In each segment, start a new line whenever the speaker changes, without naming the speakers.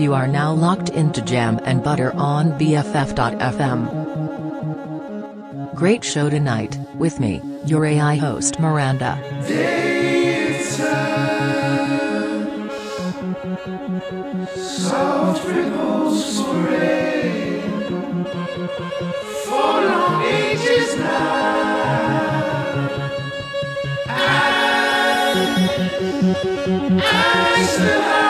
You are now locked into Jam and Butter on BFF.fm. Great show tonight, with me, your AI host Miranda.
I still have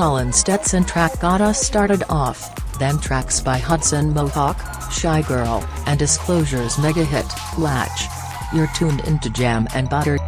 Colin Stetson track got us started off, then tracks by Hudson Mohawke, Shy Girl, and Disclosure's mega hit, Latch. You're tuned into Jam and Butter.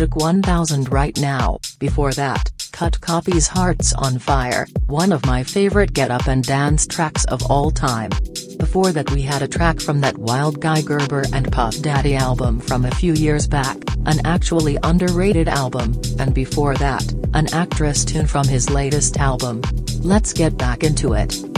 Logic 1000 right now, before that, Cut Copy's Hearts on Fire, one of my favorite get up and dance tracks of all time. Before that we had a track from that Wild Guy Gerber and Puff Daddy album from a few years back, an actually underrated album, and before that, an actress tune from his latest album. Let's get back into it.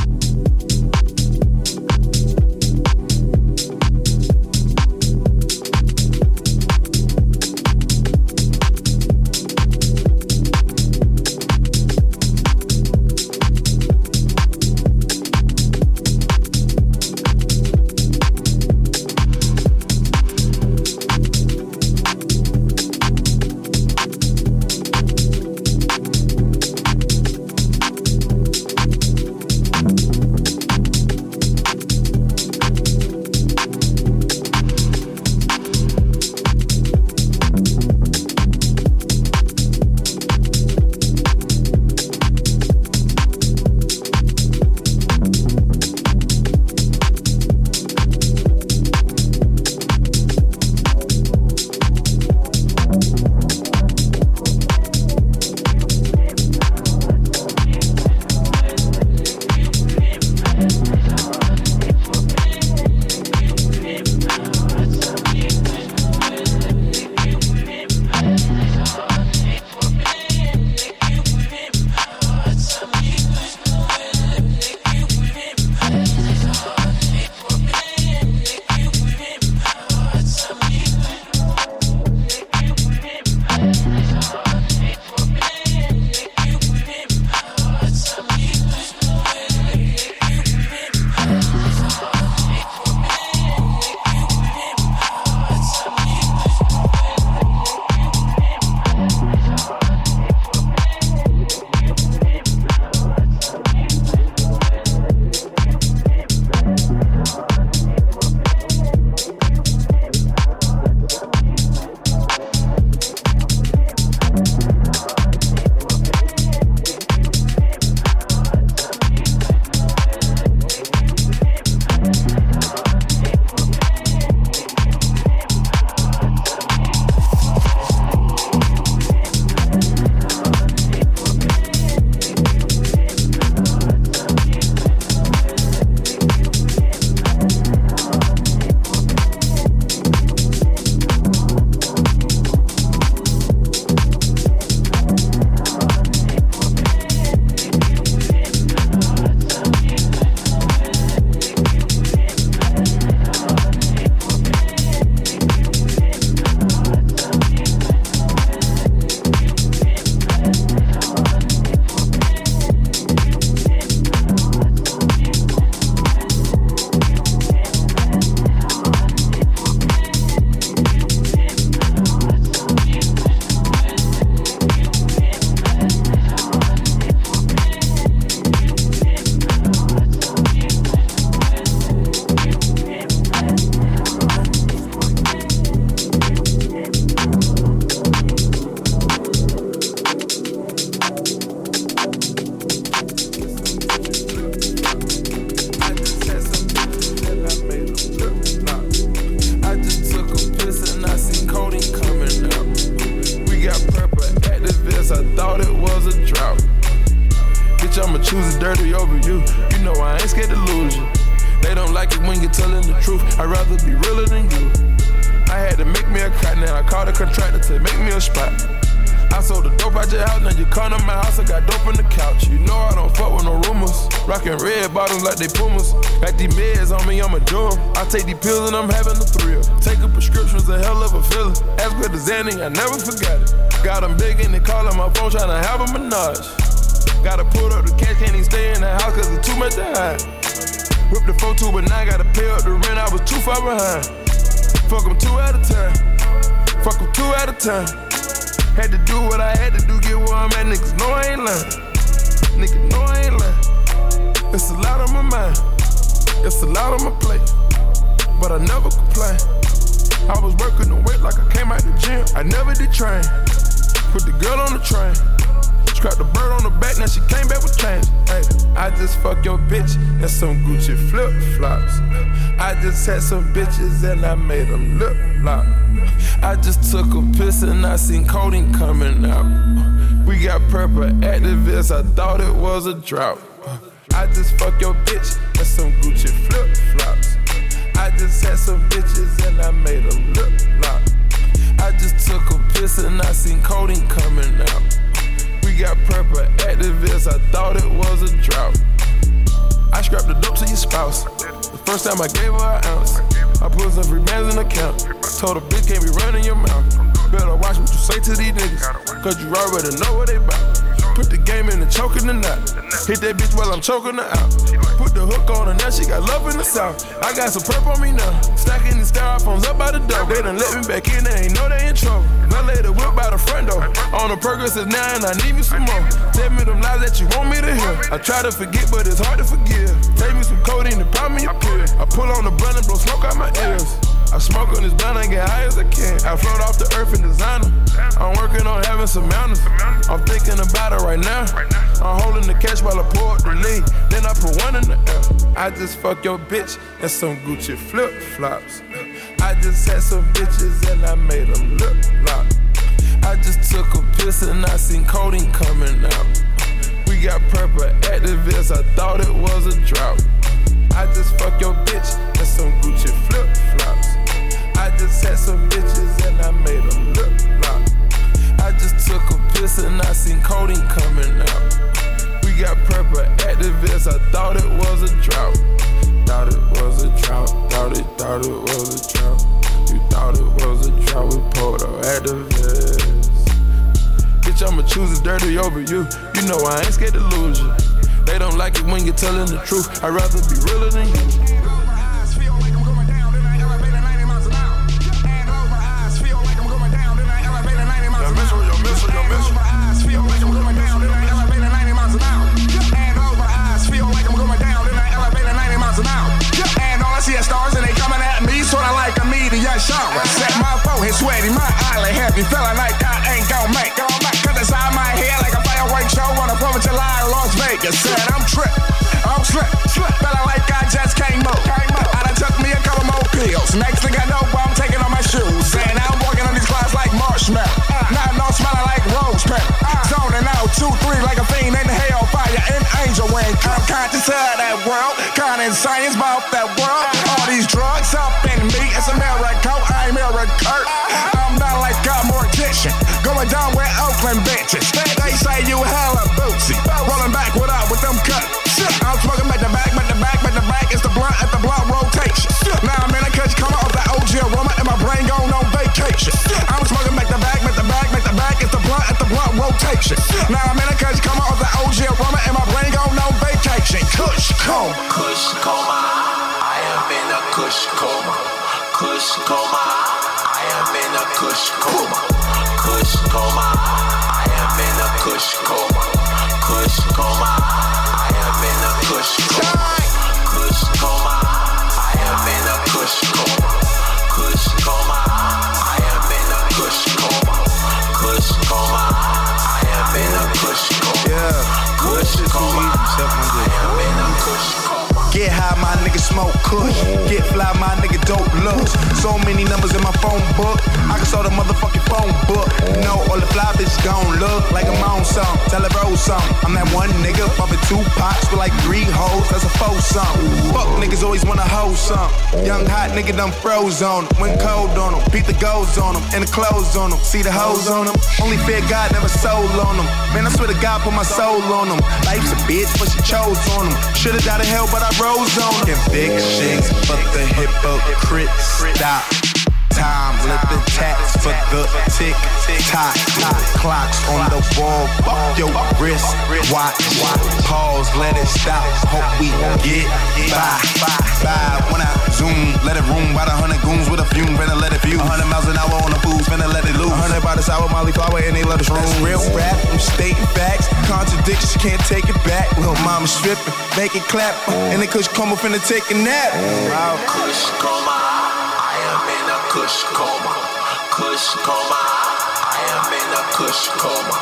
I never forgot it. Got them big and they callin' my phone trying to have a menage. Gotta pull up the cash, can't even stay in the house cause it's too much to hide. Whip the 4 2, but now I gotta pay up the rent, I was too far behind. Fuck them two at a time. Fuck them two at a time. Had to do what I had to do, get where I'm at. Niggas know I ain't lying. Niggas know I ain't lying. It's a lot on my mind. It's a lot on my plate. But I never complain. I was working the weight like I came out the gym. I never did train. Put the girl on the train. Scrap the bird on the back, now she came back with change. Hey, I just fuck your bitch and some Gucci flip flops. I just had some bitches and I made them look like. I just took a piss and I seen codeine coming out. We got purple activists, I thought it was a drought. I just fuck your bitch and some Gucci flip flops. I just had some bitches and I made them look like. I just took a piss and I seen codeine coming out. We got purple activists, I thought it was a drought. I scrapped the dope to your spouse. The first time I gave her an ounce. I put some free bands in the account. Told a bitch can't be running your mouth. Better watch what you say to these niggas. Cause you already know what they bout. Put the game in the choke in the knot. Hit that bitch while I'm choking her out. Put the hook on her now, she got love in the south. I got some perp on me now. Stacking these styrofoams up by the door. They done let me back in, they ain't know they in trouble. I lay the whip by the front door. On the Percocets now, and I need me some more. Tell me them lies that you want me to hear. I try to forget, but it's hard to forgive. Take me some codeine and pop me a pill. I pull on the blunt and blow smoke out my ears. I smoke on this blunt and get high as I can. I float off the earth and designer. I'm working on having some mountains. I'm thinking about it right now. I'm holding the cash while I pour the lean. Then I put one in the air. I just fuck your bitch and some Gucci flip flops. I just had some bitches and I made them look like. I just took a piss and I seen codeine coming out. We got purple activists, I thought it was a drought. I just fuck your bitch and some Gucci flip flops. I just had some bitches and I made them look like. I just took a piss and I seen codeine coming out. We got purple activists, I thought it was a drought. Thought it was a drought, thought it, thought it was a drought. You thought it was a drought, we pulled up activists. Bitch, I'ma choose it dirty over you. You know I ain't scared to lose you. They don't like it when you're telling the truth. I'd rather be realer than you.
Heavy, feeling like I ain't gon' make. Cause inside my head like a fireworks show on the 4th of July in Las Vegas. I'm tripped, I'm slipped, feeling like I just came up. I done took me a couple more pills. Next thing I know, I'm taking off my shoes. And I'm walking on these clouds like marshmallow. Now I know smelling like rose. Zoning out, two, three, like a fiend in hellfire and angel wing. I'm conscious of that world, counting science about that world. All these drugs up in me, it's a miracle, I'm Eric Kurt. I'm not like a mortician, going down with Oakland bitches. They say you hella bootsy, rolling back kush coma.
Kush coma. I am in a kush coma. Kush coma. I am in a kush coma. Kush coma. I am in a kush coma. Kush coma. I am in a kush coma. Kush coma. I am in a kush coma.
Yeah,
Kush coma. I am in a kush coma.
Get high, my nigga smoke kush. Get fly, my nigga dope looks. So many numbers in my phone book. I can sell the motherfucking phone book. Know, all the fly bitches gon' look like I'm on some. Tell her roll some. I'm that one nigga bumping two pots with like three hoes. That's a four some. Fuck niggas always wanna hold some. Young hot nigga done froze on 'em. Went cold on 'em. Beat the golds on 'em. And the clothes on 'em. See the hoes on 'em. Only fear God never sold on 'em. Man, I swear to God, put my soul on 'em. Life's a bitch, but she chose on 'em. Should've died in hell, but I rose on 'em. Convictions, but the hypocrite stop. Time, living tax for the tick tock. Clocks on the wall, fuck your wrist watch. Pause, let it stop. Hope we get by. Five when I zoom, let it room. About a hundred goons with a fume, finna let it fuse. A hundred miles an hour on the booze, finna let it loose. A hundred by the sour Molly flower and they let us room. That's real rap, I'm stating facts. Contradictions, can't take it back. Little mama stripping, make it clap. And the kush come up finna take a nap. Wow.
Kush coma. I am in a kush coma. Kush coma. I am in a kush coma.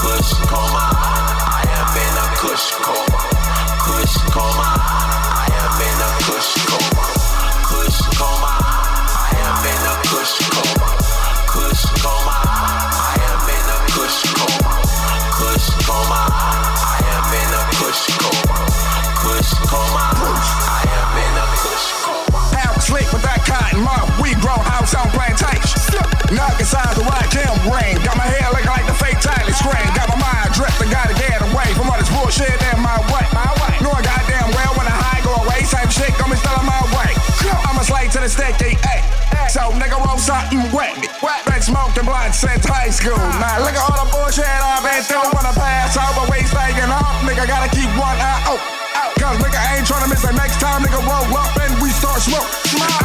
Kush coma. I am in a kush coma. Kush coma. I am in a kush coma. Kush coma.
Inside the right Kim ring. Got my hair looking like the fake Tyler screen. Got my mind dripped. I gotta get away from all this bullshit in my way. My goddamn well when the high go away. Same shit coming still on my way. I'm a slave to the sticky, ayy. So nigga roll something wet. Been smoking blunt since high school. Now look at all the bullshit I've been through. Wanna pass over, waist taking off. Nigga gotta keep one eye out. Cause nigga ain't tryna miss the next time nigga roll up and we start smoke.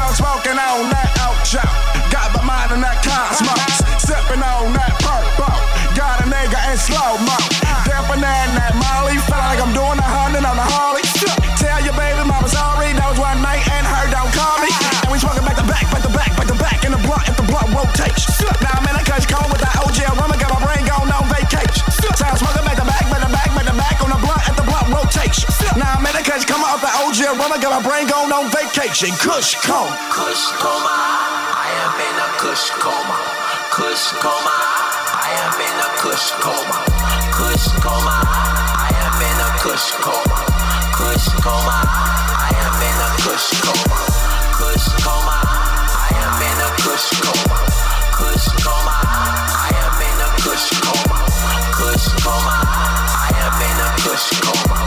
I'm smoking on that out shot. Got my mind on that cosmos. Sipping on that purple. Got a nigga in slow mo. Dipping in that molly. Feel like I'm doing a hundred on the Harley. Tell your baby mama sorry. That was one night and her don't call me. And we smoking back to back, back to back, back to back in the blunt if the blunt rotates. Now I'm in a catch cold with that OG I rum. Got my brain Catch come off the OG rum. Got my brain going on vacation. Kush cone.
Kush coma. I am in a Kush coma. Kush coma. I am in a Kush coma. Kush coma. I am in a Kush coma. Kush coma. I am in a Kush coma. Kush coma. I am in a Kush coma. Kush coma. I am in a Kush coma. Kush coma. I am in a Kush coma.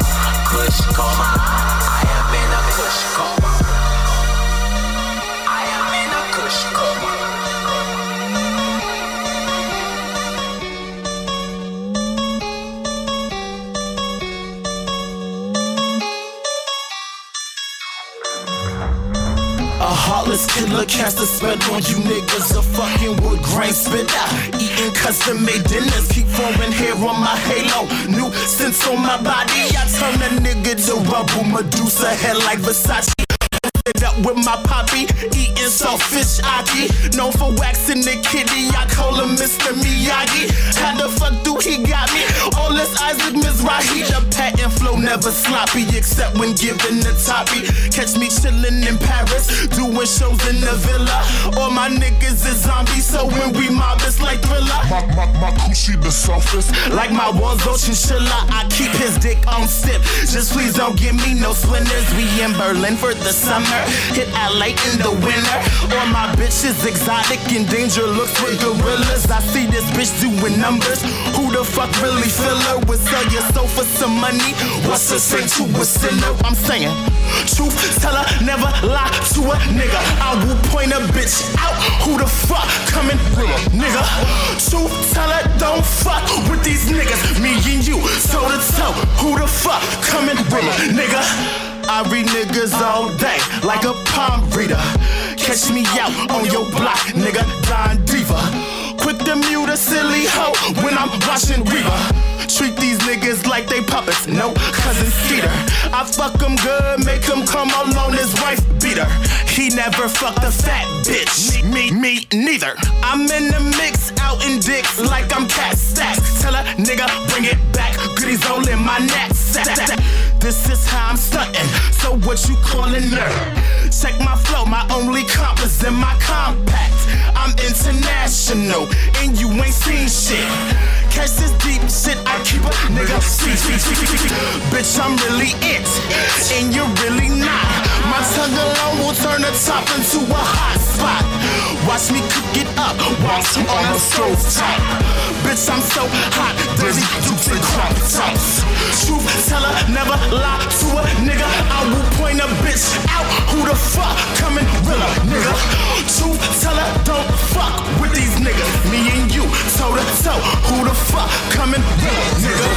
Kush coma.
Cast a spell on you niggas. A fucking wood grain spitter. Ah, eating custom made dinners. Keep forming hair on my halo. New sense on my body. I turn a nigga to rubble Medusa. Head like Versace. With my poppy, eating saltfish aki. Known for waxing the kitty, I call him Mr. Miyagi. How the fuck do he got me? All his eyes look Mizrahi. The patent flow never sloppy, except when given the toppy. Catch me chillin' in Paris, doing shows in the villa. All my niggas is zombies, so when we mob, it's like thriller.
My, my, my coochie the softest.
Like my walls, ocean chilla, I keep his dick on sip. Just please don't give me no splinters. We in Berlin for the summer. Hit LA in the winter. All my bitches exotic and danger looks with gorillas. I see this bitch doing numbers. Who the fuck really feel her? Would sell your soul for some money? What's the saying to a sinner? I'm saying, truth teller, never lie to a nigga. I will point a bitch out. Who the fuck coming a nigga? Truth teller, don't fuck with these niggas. Me and you, toe to toe. Who the fuck coming a nigga? I read niggas all day like a palm reader. Catch me out on your block, nigga, Don Diva. Quick to mute a silly hoe when I'm watching Reba. Treat these niggas like they puppets, no cousin Skeeter. I fuck him good, make him come alone, his wife beat her. He never fucked a fat bitch, me, me, neither. I'm in the mix, out in dicks like I'm Kat Stacks. Tell a nigga, bring it back, goodies all in my knapsack. This is how I'm stunting, so what you calling nerd? Check my flow, my only compass in my compact. I'm international, and you ain't seen shit. Catch this deep shit, I keep a nigga. Bitch, I'm really it, and you're really not. My tongue alone will turn the top into a hot spot. Watch me cook it up, whilst I'm on the stove top. Bitch, I'm so hot, Daisy, dukes and crop tops. Truth teller, never lie to a nigga. I will point a bitch out. Who the fuck coming real nigga? Truth teller, don't fuck with these niggas. Me and you, toe to toe. Who the fuck coming real nigga?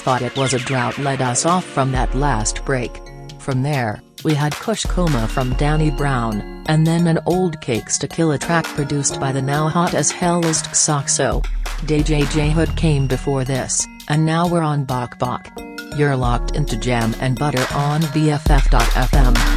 Thought it was a drought led us off from that last break. From there, we had Kush Coma from Danny Brown, and then an Old Cakes to Kill a track produced by the now hot as hell List Xoxo. DJ Jayhood came before this, and now we're on Bok Bok. You're locked into Jam and Butter on BFF.fm.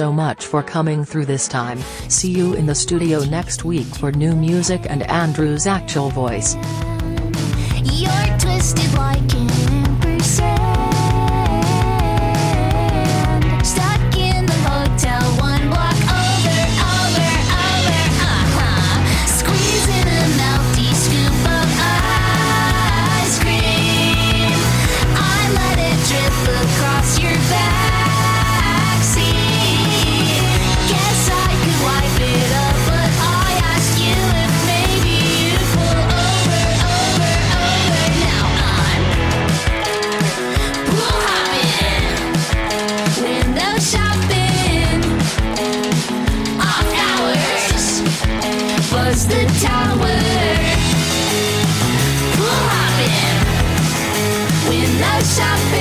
so much for coming through this time, see you in the studio next week for new music and Andrew's actual voice.
shopping.